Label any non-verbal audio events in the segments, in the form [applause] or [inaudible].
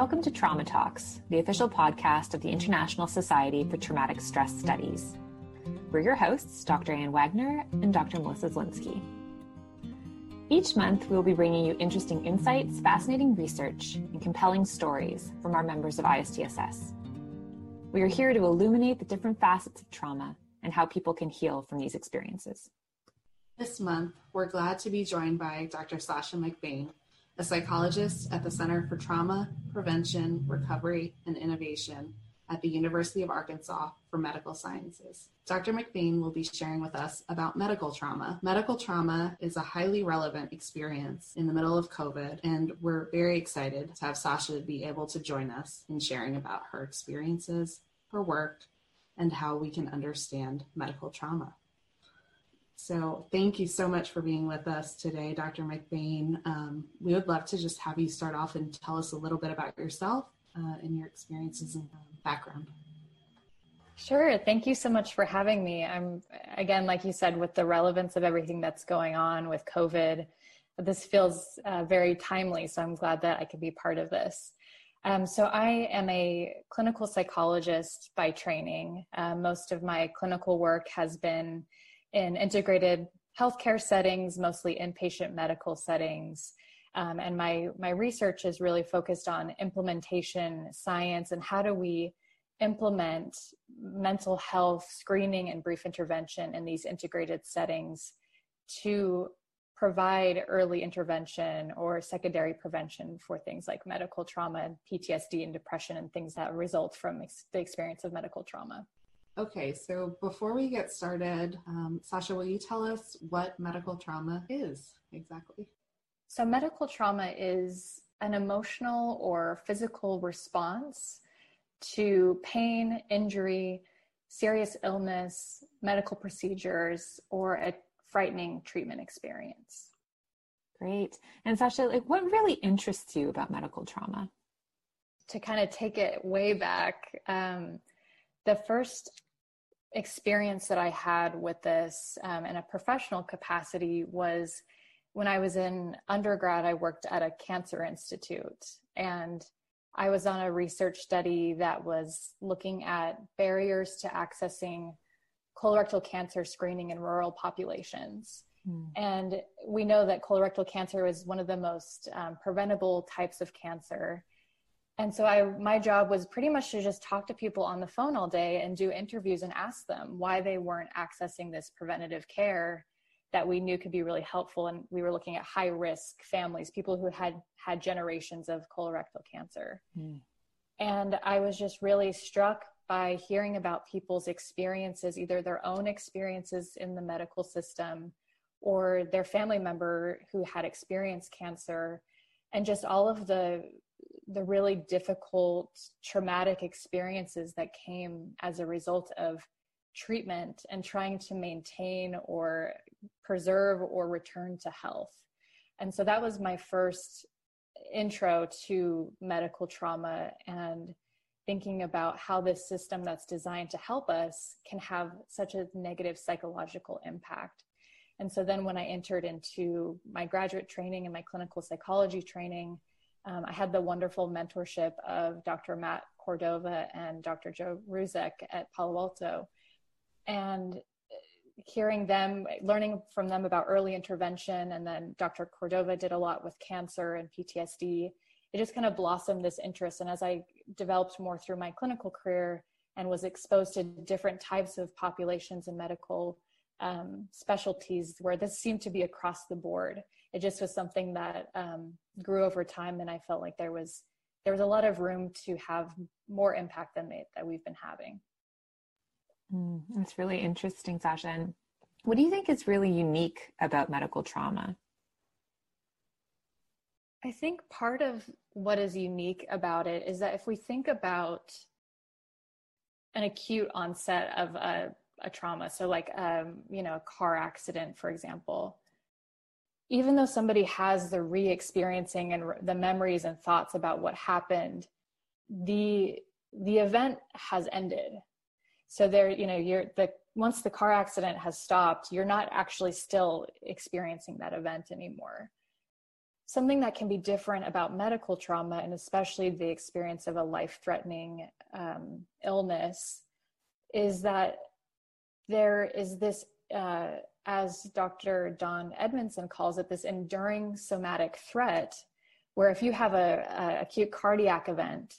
Welcome to Trauma Talks, the official podcast of the International Society for Traumatic Stress Studies. We're your hosts, Dr. Ann Wagner and Dr. Melissa Zielinski. Each month, we will be bringing you interesting insights, fascinating research, and compelling stories from our members of ISTSS. We are here to illuminate the different facets of trauma and how people can heal from these experiences. This month, we're glad to be joined by Dr. Sasha McBain, a psychologist at the Center for Trauma, Prevention, Recovery, and Innovation at the University of Arkansas for Medical Sciences. Dr. McBain will be sharing with us about medical trauma. Medical trauma is a highly relevant experience in the middle of COVID, and we're very excited to have Sasha be able to join us in sharing about her experiences, her work, and how we can understand medical trauma. So, thank you so much for being with us today, Dr. McBain. Um, we would love to just have you start off and tell us a little bit about yourself uh, and your experiences and um, background. Sure. Thank you so much for having me. I'm, again, like you said, with the relevance of everything that's going on with COVID, this feels uh, very timely. So I'm glad that I could be part of this. Um, so I am a clinical psychologist by training. Uh, most of my clinical work has been in integrated healthcare settings, mostly inpatient medical settings. Um, and my, my research is really focused on implementation science and how do we implement mental health screening and brief intervention in these integrated settings to provide early intervention or secondary prevention for things like medical trauma PTSD and depression and things that result from ex- the experience of medical trauma. Okay, so before we get started, um, Sasha, will you tell us what medical trauma is exactly? So, medical trauma is an emotional or physical response to pain, injury, serious illness, medical procedures, or a frightening treatment experience. Great. And Sasha, like what really interests you about medical trauma? To kind of take it way back, um, the first experience that I had with this um, in a professional capacity was when I was in undergrad, I worked at a cancer institute and I was on a research study that was looking at barriers to accessing colorectal cancer screening in rural populations. Mm. And we know that colorectal cancer is one of the most um, preventable types of cancer and so i my job was pretty much to just talk to people on the phone all day and do interviews and ask them why they weren't accessing this preventative care that we knew could be really helpful. And we were looking at high risk families people who had had generations of colorectal cancer. Mm. and i was just really struck by hearing about people's experiences either their own experiences in the medical system or their family member who had experienced cancer. And just all of the the really difficult traumatic experiences that came as a result of treatment and trying to maintain or preserve or return to health. And so that was my first intro to medical trauma and thinking about how this system that's designed to help us can have such a negative psychological impact. And so then when I entered into my graduate training and my clinical psychology training, um, I had the wonderful mentorship of Dr. Matt Cordova and Dr. Joe Ruzek at Palo Alto. And hearing them, learning from them about early intervention, and then Dr. Cordova did a lot with cancer and PTSD. It just kind of blossomed this interest. And as I developed more through my clinical career and was exposed to different types of populations and medical um, specialties, where this seemed to be across the board, it just was something that um, grew over time and i felt like there was there was a lot of room to have more impact than they, that we've been having. Mm, that's really interesting sasha. And what do you think is really unique about medical trauma? I think part of what is unique about it is that if we think about an acute onset of a, a trauma so like um, you know a car accident for example even though somebody has the re-experiencing and the memories and thoughts about what happened the the event has ended. So there you know you're the once the car accident has stopped you're not actually still experiencing that event anymore. Something that can be different about medical trauma and especially the experience of a life-threatening um, illness is that there is this uh, as dr don edmondson calls it this enduring somatic threat where if you have a, a acute cardiac event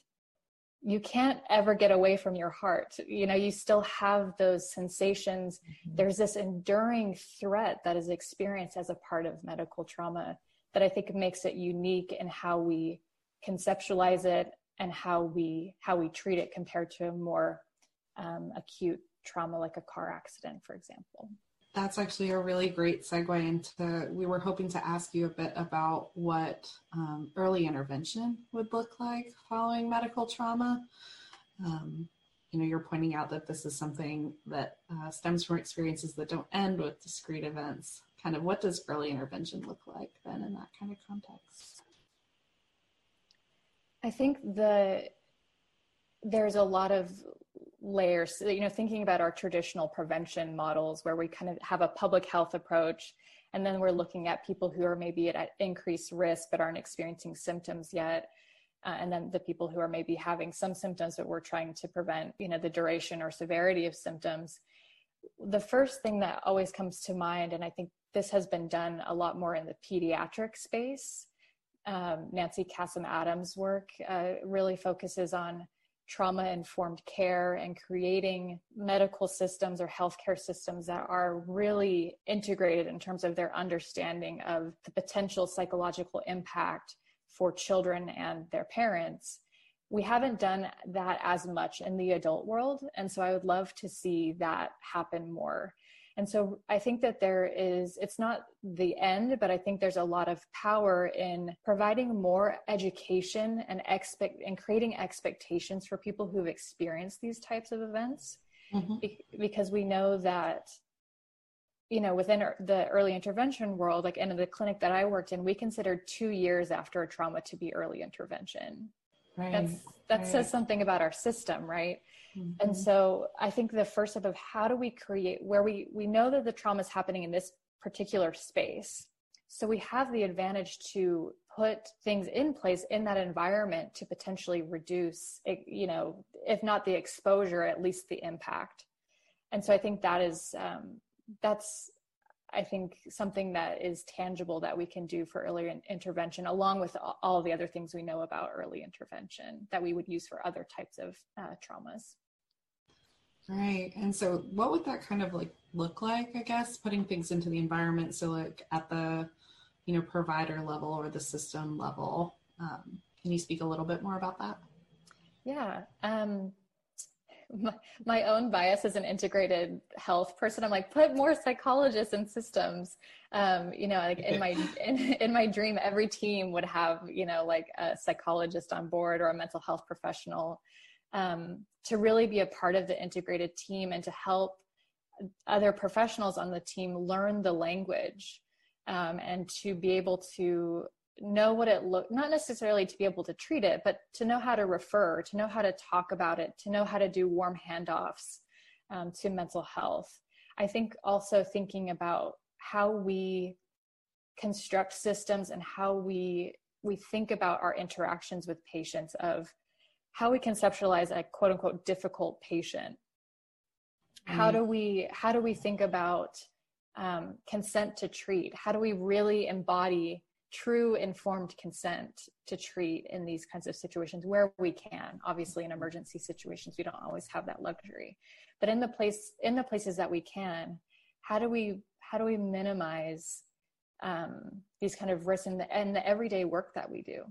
you can't ever get away from your heart. You know you still have those sensations. Mm-hmm. there's this enduring threat that is experienced as a part of medical trauma that i think makes it unique in how we conceptualize it and how we how we treat it compared to a more um, acute trauma like a car accident for example that's actually a really great segue into we were hoping to ask you a bit about what um, early intervention would look like following medical trauma. Um, you know you're pointing out that this is something that uh, stems from experiences that don't end with discrete events. Kind of what does early intervention look like then in that kind of context? I think the there's a lot of layers you know thinking about our traditional prevention models where we kind of have a public health approach and then we're looking at people who are maybe at increased risk but aren't experiencing symptoms yet uh, and then the people who are maybe having some symptoms but we're trying to prevent you know the duration or severity of symptoms. The first thing that always comes to mind and i think this has been done a lot more in the pediatric space um, nancy Kassam-Adams' work uh, really focuses on trauma informed care and creating medical systems or healthcare systems that are really integrated in terms of their understanding of the potential psychological impact for children and their parents. We haven't done that as much in the adult world. And so I would love to see that happen more. And so I think that there is, it's not the end, but I think there's a lot of power in providing more education and expect and creating expectations for people who've experienced these types of events. Mm-hmm. Be- because we know that you know within the early intervention world like in the clinic that i worked in we considered two years after a trauma to be early intervention right. That's, that right. says something about our system right Mm-hmm. And so I think the first step of how do we create where we we know that the trauma is happening in this particular space. So we have the advantage to put things in place in that environment to potentially reduce, you know, if not the exposure, at least the impact. And so I think that is um, that's I think something that is tangible that we can do for early intervention, along with all the other things we know about early intervention that we would use for other types of uh, traumas. Right. And so what would that kind of like look like, I guess, putting things into the environment? So like at the, you know, provider level or the system level. Um, can you speak a little bit more about that? Yeah. Um, my, my own bias as an integrated health person, I'm like, put more psychologists in systems. Um, you know, like in my [laughs] in, in my dream, every team would have, you know, like a psychologist on board or a mental health professional um, to really be a part of the integrated team and to help other professionals on the team learn the language um, and to be able to know what it look not necessarily to be able to treat it but to know how to refer to know how to talk about it to know how to do warm handoffs um, to mental health. I think also thinking about how we construct systems and how we we think about our interactions with patients of how we conceptualize a quote unquote difficult patient. Mm. how do we how do we think about um, consent to treat? How do we really embody true informed consent to treat in these kinds of situations where we can. Obviously in emergency situations we don't always have that luxury. But in the place in the places that we can how do we how do we minimize um, these kind of risks in the, the everyday work that we do?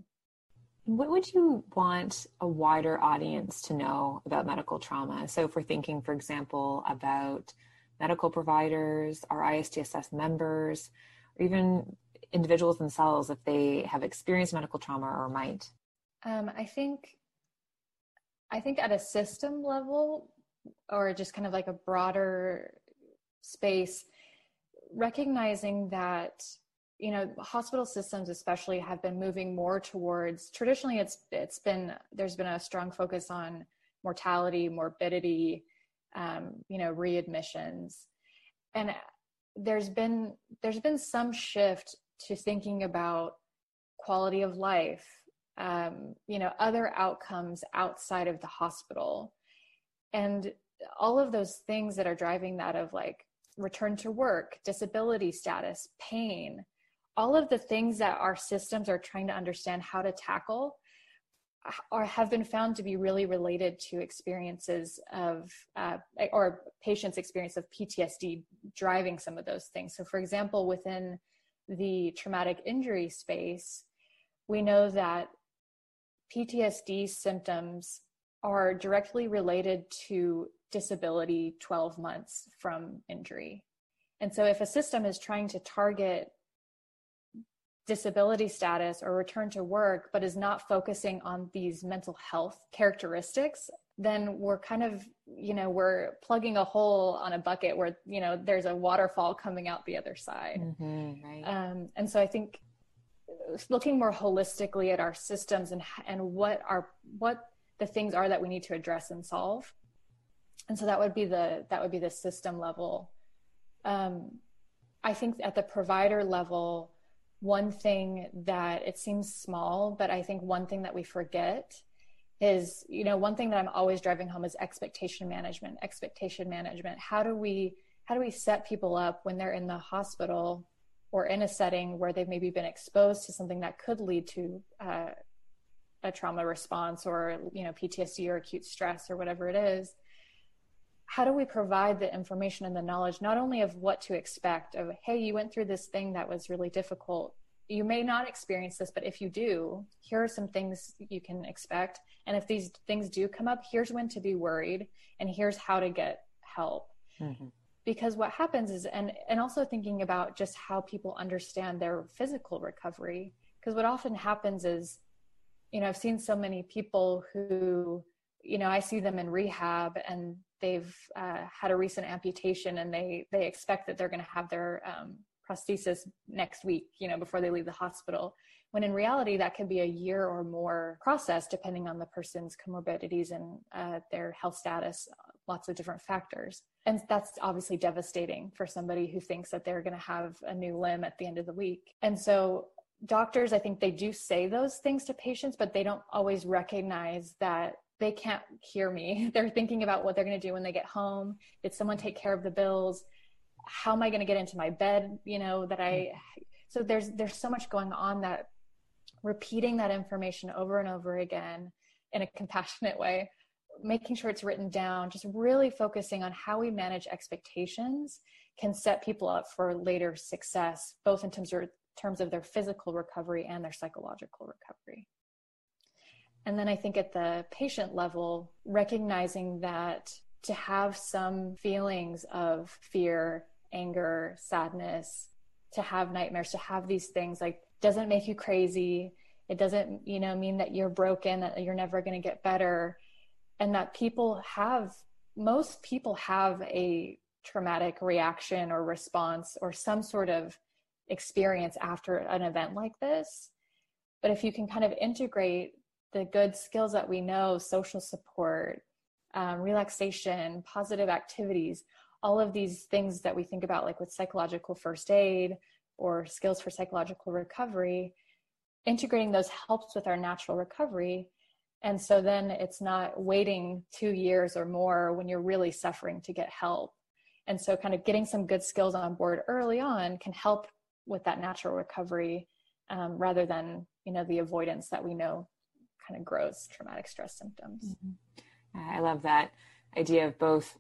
What would you want a wider audience to know about medical trauma? So, if we're thinking, for example, about medical providers, our ISTSS members, or even individuals themselves if they have experienced medical trauma or might? Um, I think, I think at a system level, or just kind of like a broader space, recognizing that you know hospital systems especially have been moving more towards traditionally it's it's been there's been a strong focus on mortality morbidity um, you know readmissions and there's been there's been some shift to thinking about quality of life, um, you know, other outcomes outside of the hospital. And all of those things that are driving that of like return to work, disability status, pain, all of the things that our systems are trying to understand how to tackle are have been found to be really related to experiences of uh, or patients experience of ptsd driving some of those things so for example within the traumatic injury space we know that ptsd symptoms are directly related to disability 12 months from injury. And so if a system is trying to target disability status or return to work, but is not focusing on these mental health characteristics, then we're kind of, you know, we're plugging a hole on a bucket where, you know, there's a waterfall coming out the other side. Mm-hmm, right. um, and so I think looking more holistically at our systems and, and what are, what the things are that we need to address and solve. And so that would be the, that would be the system level. Um, I think at the provider level, one thing that it seems small, but I think one thing that we forget is, you know, one thing that I'm always driving home is expectation management, expectation management. How do we, how do we set people up when they're in the hospital or in a setting where they've maybe been exposed to something that could lead to uh, a trauma response or, you know, PTSD or acute stress or whatever it is? how do we provide the information and the knowledge not only of what to expect of hey you went through this thing that was really difficult you may not experience this but if you do here are some things you can expect and if these things do come up here's when to be worried and here's how to get help mm-hmm. because what happens is and and also thinking about just how people understand their physical recovery because what often happens is you know i've seen so many people who you know i see them in rehab and they've uh, had a recent amputation and they they expect that they're going to have their um, prosthesis next week you know before they leave the hospital when in reality that can be a year or more process depending on the person's comorbidities and uh, their health status lots of different factors and that's obviously devastating for somebody who thinks that they're going to have a new limb at the end of the week and so doctors i think they do say those things to patients but they don't always recognize that they can't hear me. [laughs] They're thinking about what they're going to do when they get home. Did someone take care of the bills? How am I going to get into my bed? You know, that I, hmm. so there's, there's so much going on that repeating that information over and over again in a compassionate way, making sure it's written down, just really focusing on how we manage expectations can set people up for later success, both in terms of, terms of their physical recovery and their psychological recovery. And then I think at the patient level, recognizing that to have some feelings of fear, anger, sadness, to have nightmares, to have these things like doesn't make you crazy. It doesn't, you know, mean that you're broken, that you're never going to get better. And that people have, most people have a traumatic reaction or response or some sort of experience after an event like this. But if you can kind of integrate the good skills that we know social support um, relaxation positive activities all of these things that we think about like with psychological first aid or skills for psychological recovery integrating those helps with our natural recovery and so then it's not waiting two years or more when you're really suffering to get help and so kind of getting some good skills on board early on can help with that natural recovery um, rather than you know the avoidance that we know kind of grows traumatic stress symptoms. Mm-hmm. I love that idea of both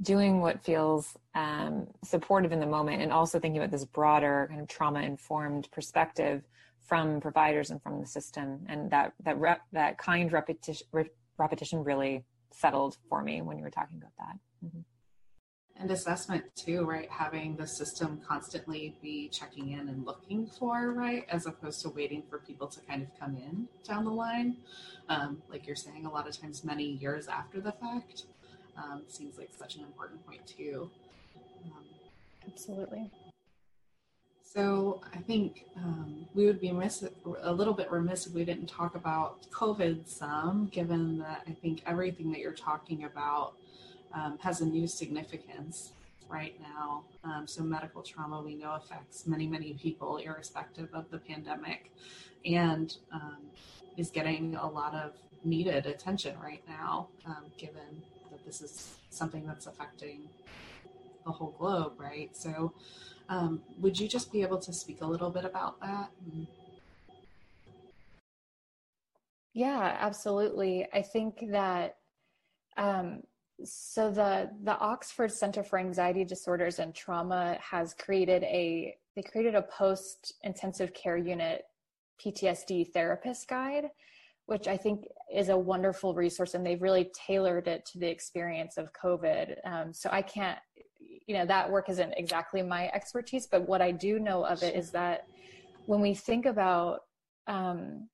doing what feels um, supportive in the moment and also thinking about this broader kind of trauma informed perspective from providers and from the system. And that that rep, that kind repetition re- repetition really settled for me when you were talking about that. Mm-hmm. And assessment too right? Having the system constantly be checking in and looking for right? As opposed to waiting for people to kind of come in down the line. Um, like you're saying a lot of times many years after the fact um, seems like such an important point too um, absolutely so I think um, we would be remiss, a little bit remiss if we didn't talk about COVID some, given that I think everything that you're talking about um, has a new significance right now. Um, so, medical trauma we know affects many, many people, irrespective of the pandemic, and um, is getting a lot of needed attention right now, um, given this is something that's affecting the whole globe, right? So, um, would you just be able to speak a little bit about that? Yeah, absolutely. I think that um, so the the Oxford Center for Anxiety Disorders and Trauma has created a they created a post intensive care unit PTSD therapist guide, which I think is a wonderful resource, and they've really tailored it to the experience of COVID. Um, so I can't, you know, that work isn't exactly my expertise, but what I do know of it is that when we think about um,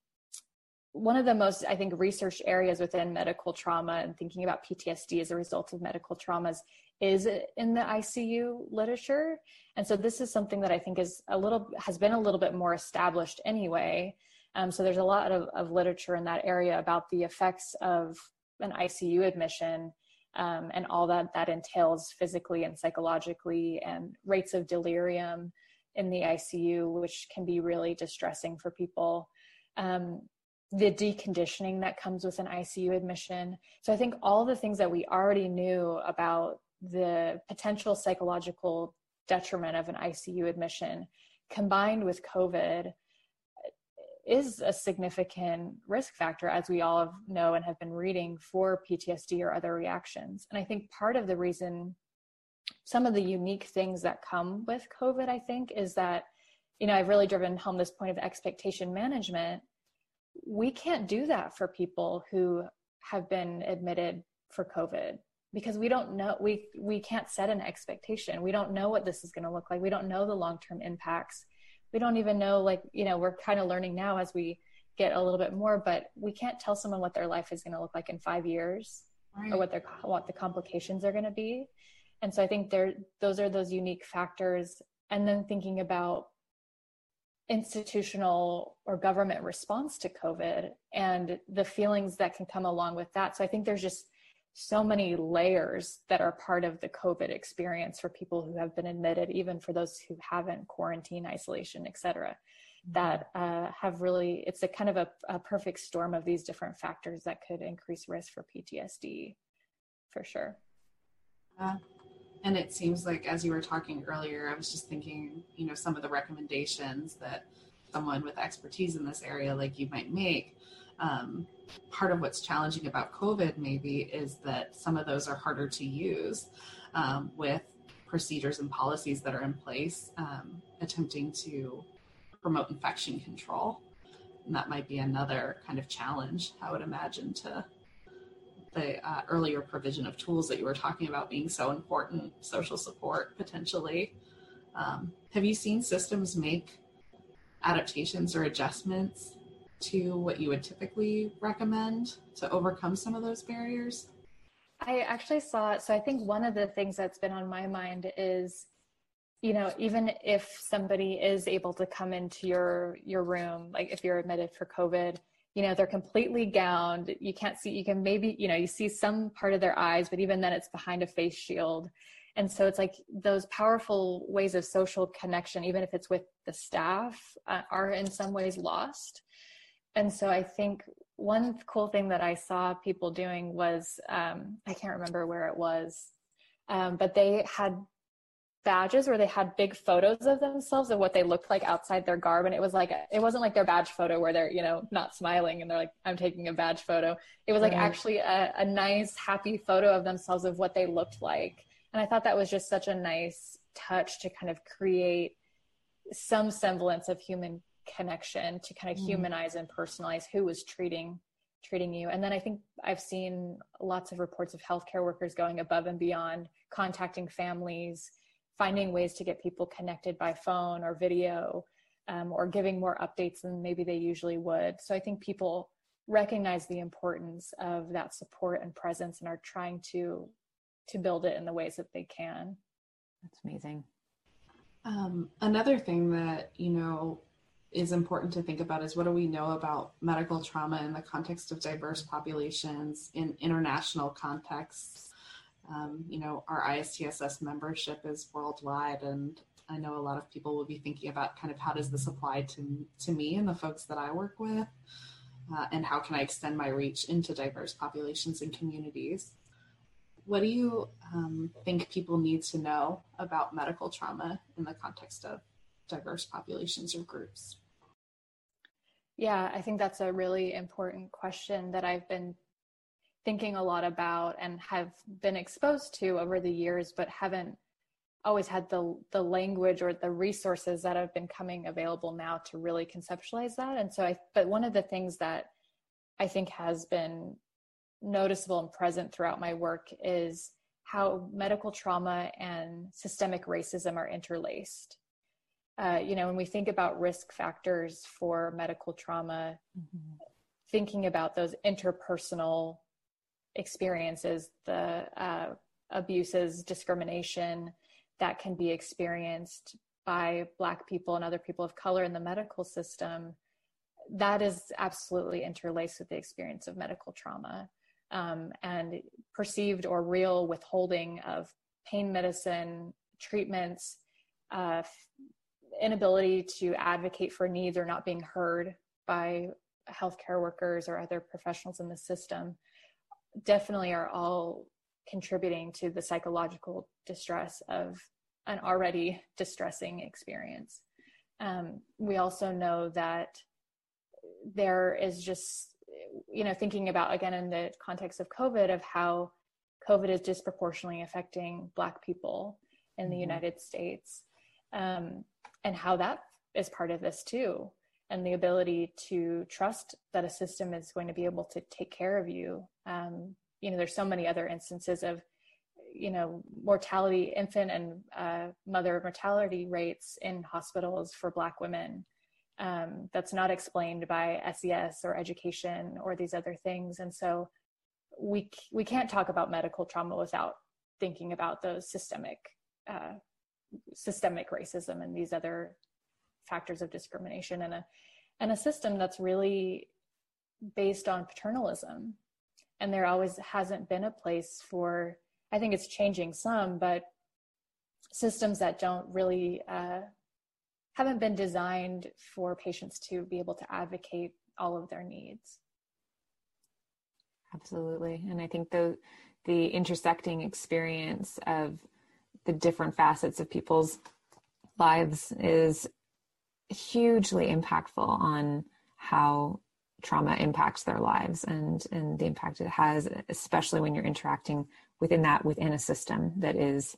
one of the most i think research areas within medical trauma and thinking about ptsd as a result of medical traumas is in the icu literature and so this is something that i think is a little has been a little bit more established anyway um, so there's a lot of, of literature in that area about the effects of an icu admission um, and all that that entails physically and psychologically and rates of delirium in the icu which can be really distressing for people um, the deconditioning that comes with an ICU admission. So I think all the things that we already knew about the potential psychological detriment of an ICU admission combined with COVID is a significant risk factor, as we all know and have been reading for PTSD or other reactions. And I think part of the reason, some of the unique things that come with COVID, I think, is that, you know, I've really driven home this point of expectation management. We can't do that for people who have been admitted for covid because we don't know we we can't set an expectation. We don't know what this is going to look like. We don't know the long term impacts we don't even know like you know we're kind of learning now as we get a little bit more but we can't tell someone what their life is going to look like in 5 years right. or what their what the complications are going to be and so i think there those are those unique factors and then thinking about institutional or government response to COVID and the feelings that can come along with that. So I think there's just so many layers that are part of the COVID experience for people who have been admitted, even for those who haven't, quarantine, isolation, et cetera, mm-hmm. that uh, have really, it's a kind of a, a perfect storm of these different factors that could increase risk for PTSD for sure. Uh, and it seems like, as you were talking earlier, I was just thinking, you know, some of the recommendations that someone with expertise in this area like you might make. Um, part of what's challenging about COVID maybe is that some of those are harder to use um, with procedures and policies that are in place, um, attempting to promote infection control. And that might be another kind of challenge, I would imagine, to the uh, earlier provision of tools that you were talking about being so important, social support potentially. Um, have you seen systems make adaptations or adjustments to what you would typically recommend to overcome some of those barriers? I actually saw it. So I think one of the things that's been on my mind is, you know, even if somebody is able to come into your your room, like if you're admitted for COVID, you know they're completely gowned you can't see you can maybe you know you see some part of their eyes but even then it's behind a face shield and so it's like those powerful ways of social connection even if it's with the staff uh, are in some ways lost and so i think one cool thing that i saw people doing was um, i can't remember where it was um, but they had badges where they had big photos of themselves of what they looked like outside their garb. And it was like it wasn't like their badge photo where they're you know not smiling and they're like i'm taking a badge photo. It was like right. actually a, a nice happy photo of themselves of what they looked like. And i thought that was just such a nice touch to kind of create some semblance of human connection to kind of mm. humanize and personalize who was treating treating you and then i think i've seen lots of reports of healthcare workers going above and beyond contacting families finding ways to get people connected by phone or video um, or giving more updates than maybe they usually would. So I think people recognize the importance of that support and presence and are trying to to build it in the ways that they can. That's amazing. Um, another thing that you know is important to think about is what do we know about medical trauma in the context of diverse populations in international contexts Um, you know, our ISTSS membership is worldwide, and I know a lot of people will be thinking about kind of how does this apply to to me and the folks that I work with, uh, and how can I extend my reach into diverse populations and communities. What do you um, think people need to know about medical trauma in the context of diverse populations or groups? Yeah, I think that's a really important question that I've been thinking a lot about and have been exposed to over the years, but haven't always had the the language or the resources that have been coming available now to really conceptualize that. And so I but one of the things that I think has been noticeable and present throughout my work is how medical trauma and systemic racism are interlaced. Uh, you know, when we think about risk factors for medical trauma, mm-hmm. thinking about those interpersonal experiences, the uh, abuses, discrimination that can be experienced by Black people and other people of color in the medical system, that is absolutely interlaced with the experience of medical trauma um, and perceived or real withholding of pain medicine treatments, uh, inability to advocate for needs or not being heard by healthcare workers or other professionals in the system definitely are all contributing to the psychological distress of an already distressing experience. Um, we also know that there is just, you know, thinking about again in the context of COVID, of how COVID is disproportionately affecting Black people in the mm-hmm. United States, um, and how that is part of this too and the ability to trust that a system is going to be able to take care of you. Um, you know, there's so many other instances of, you know, mortality, infant and uh, mother mortality rates in hospitals for Black women. Um, that's not explained by SES or education or these other things. And so we we can't talk about medical trauma without thinking about those systemic uh, systemic racism and these other factors of discrimination and a and a system that's really based on paternalism. And there always hasn't been a place for i think it's changing some but systems that don't really uh, haven't been designed for patients to be able to advocate all of their needs. Absolutely. And i think the the intersecting experience of the different facets of people's lives is hugely impactful on how trauma impacts their lives and and the impact it has especially when you're interacting within that within a system that is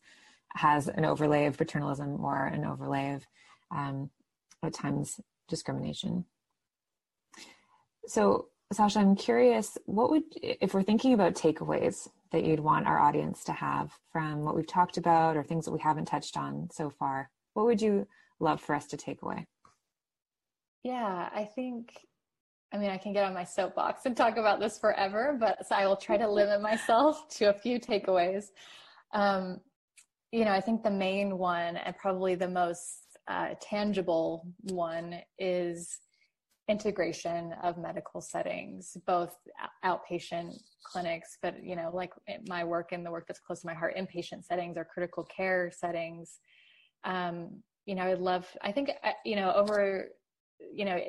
has an overlay of paternalism or an overlay of um, at times discrimination. So sasha i'm curious what would if we're thinking about takeaways that you'd want our audience to have from what we've talked about or things that we haven't touched on so far what would you love for us to take away yeah, I think, I mean, I can get on my soapbox and talk about this forever, but so I will try to limit [laughs] myself to a few takeaways. Um, you know, I think the main one and probably the most uh, tangible one is integration of medical settings, both outpatient clinics, but you know, like my work and the work that's close to my heart, inpatient settings or critical care settings. Um, you know, I'd love, I think, uh, you know, over you know,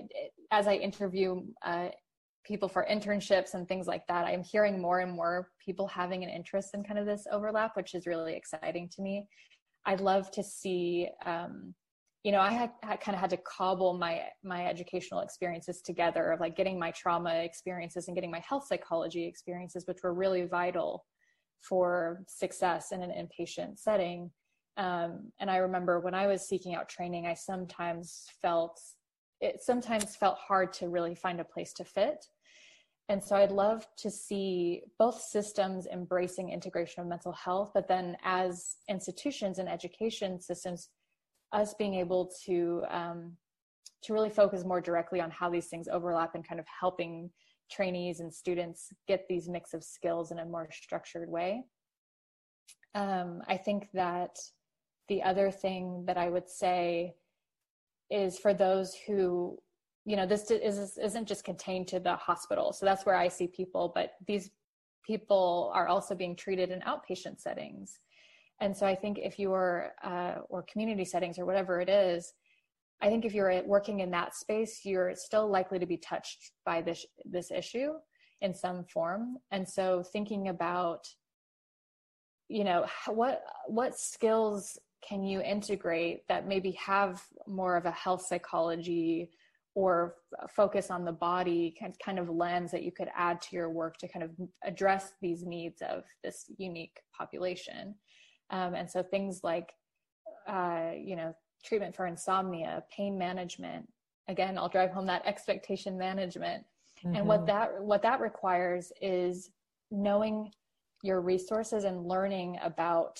as I interview uh, people for internships and things like that, I'm hearing more and more people having an interest in kind of this overlap, which is really exciting to me. I'd love to see, um, you know, I had, kind of had to cobble my my educational experiences together of like getting my trauma experiences and getting my health psychology experiences, which were really vital for success in an inpatient setting. Um, and I remember when I was seeking out training, I sometimes felt it sometimes felt hard to really find a place to fit. And so I'd love to see both systems embracing integration of mental health, but then as institutions and education systems, us being able to um, to really focus more directly on how these things overlap and kind of helping trainees and students get these mix of skills in a more structured way. Um, I think that the other thing that I would say is for those who you know this is isn't just contained to the hospital so that's where i see people but these people are also being treated in outpatient settings. And so I think if you're, uh, or community settings or whatever it is, I think if you're working in that space, you're still likely to be touched by this, this issue in some form. And so thinking about, you know, what, what skills can you integrate that maybe have more of a health psychology or focus on the body kind of lens that you could add to your work to kind of address these needs of this unique population um, and so things like uh, you know treatment for insomnia pain management again i'll drive home that expectation management mm-hmm. and what mm-hmm. that what that requires is knowing your resources and learning about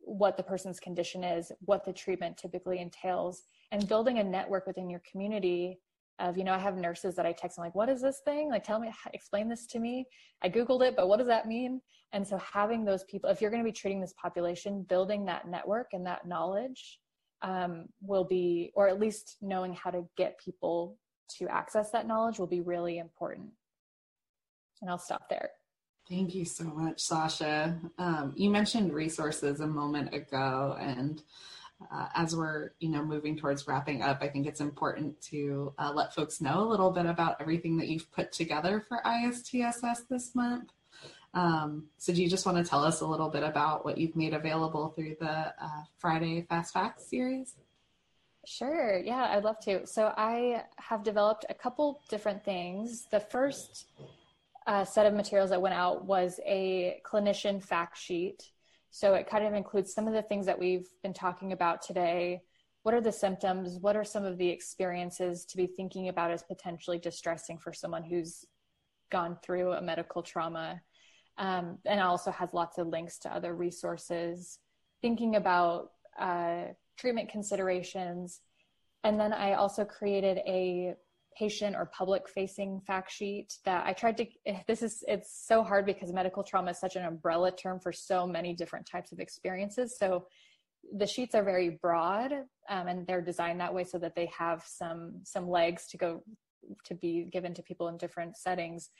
what the person's condition is what the treatment typically entails and building a network within your community of you know i have nurses that i text i'm like what is this thing? Like tell me explain this to me. I googled it but what does that mean? And so having those people if you're going to be treating this population building that network and that knowledge um, will be or at least knowing how to get people to access that knowledge will be really important. And i'll stop there. Thank you so much sasha. Um, you mentioned resources a moment ago and uh, as we're you know moving towards wrapping up i think it's important to uh, let folks know a little bit about everything that you've put together for istss this month um, so do you just want to tell us a little bit about what you've made available through the uh, friday fast facts series Sure. Yeah, I'd love to. So I have developed a couple different things. The first uh, set of materials that went out was a clinician fact sheet so it kind of includes some of the things that we've been talking about today. What are the symptoms? What are some of the experiences to be thinking about as potentially distressing for someone who's gone through a medical trauma? Um, and also has lots of links to other resources, thinking about uh, treatment considerations. And then I also created a patient or public facing fact sheet that I tried to this is it's so hard because medical trauma is such an umbrella term for so many different types of experiences. So the sheets are very broad um, and they're designed that way so that they have some some legs to go to be given to people in different settings.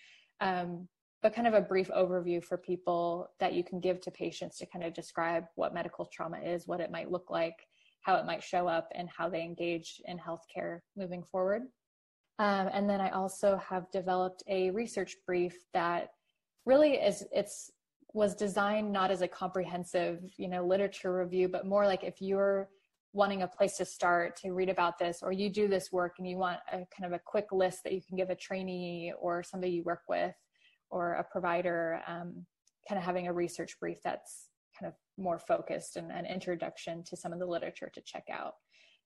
Um, but kind of a brief overview for people that you can give to patients to kind of describe what medical trauma is what it might look like how it might show up and how they engage in healthcare moving forward um, and then I also have developed a research brief that really is it's was designed not as a comprehensive you know literature review, but more like if you're wanting a place to start to read about this, or you do this work and you want a kind of a quick list that you can give a trainee or somebody you work with or a provider, um, kind of having a research brief that's kind of more focused and an introduction to some of the literature to check out.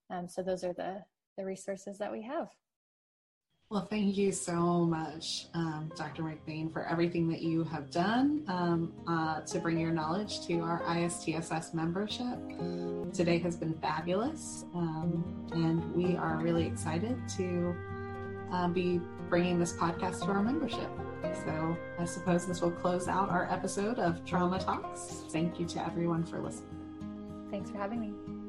Um, so those are the the resources that we have. Well, thank you so much, um, Dr. McBain, for everything that you have done um, uh, to bring your knowledge to our ISTSS membership. Today has been fabulous, um, and we are really excited to uh, be bringing this podcast to our membership. So I suppose this will close out our episode of Trauma Talks. Thank you to everyone for listening. Thanks for having me.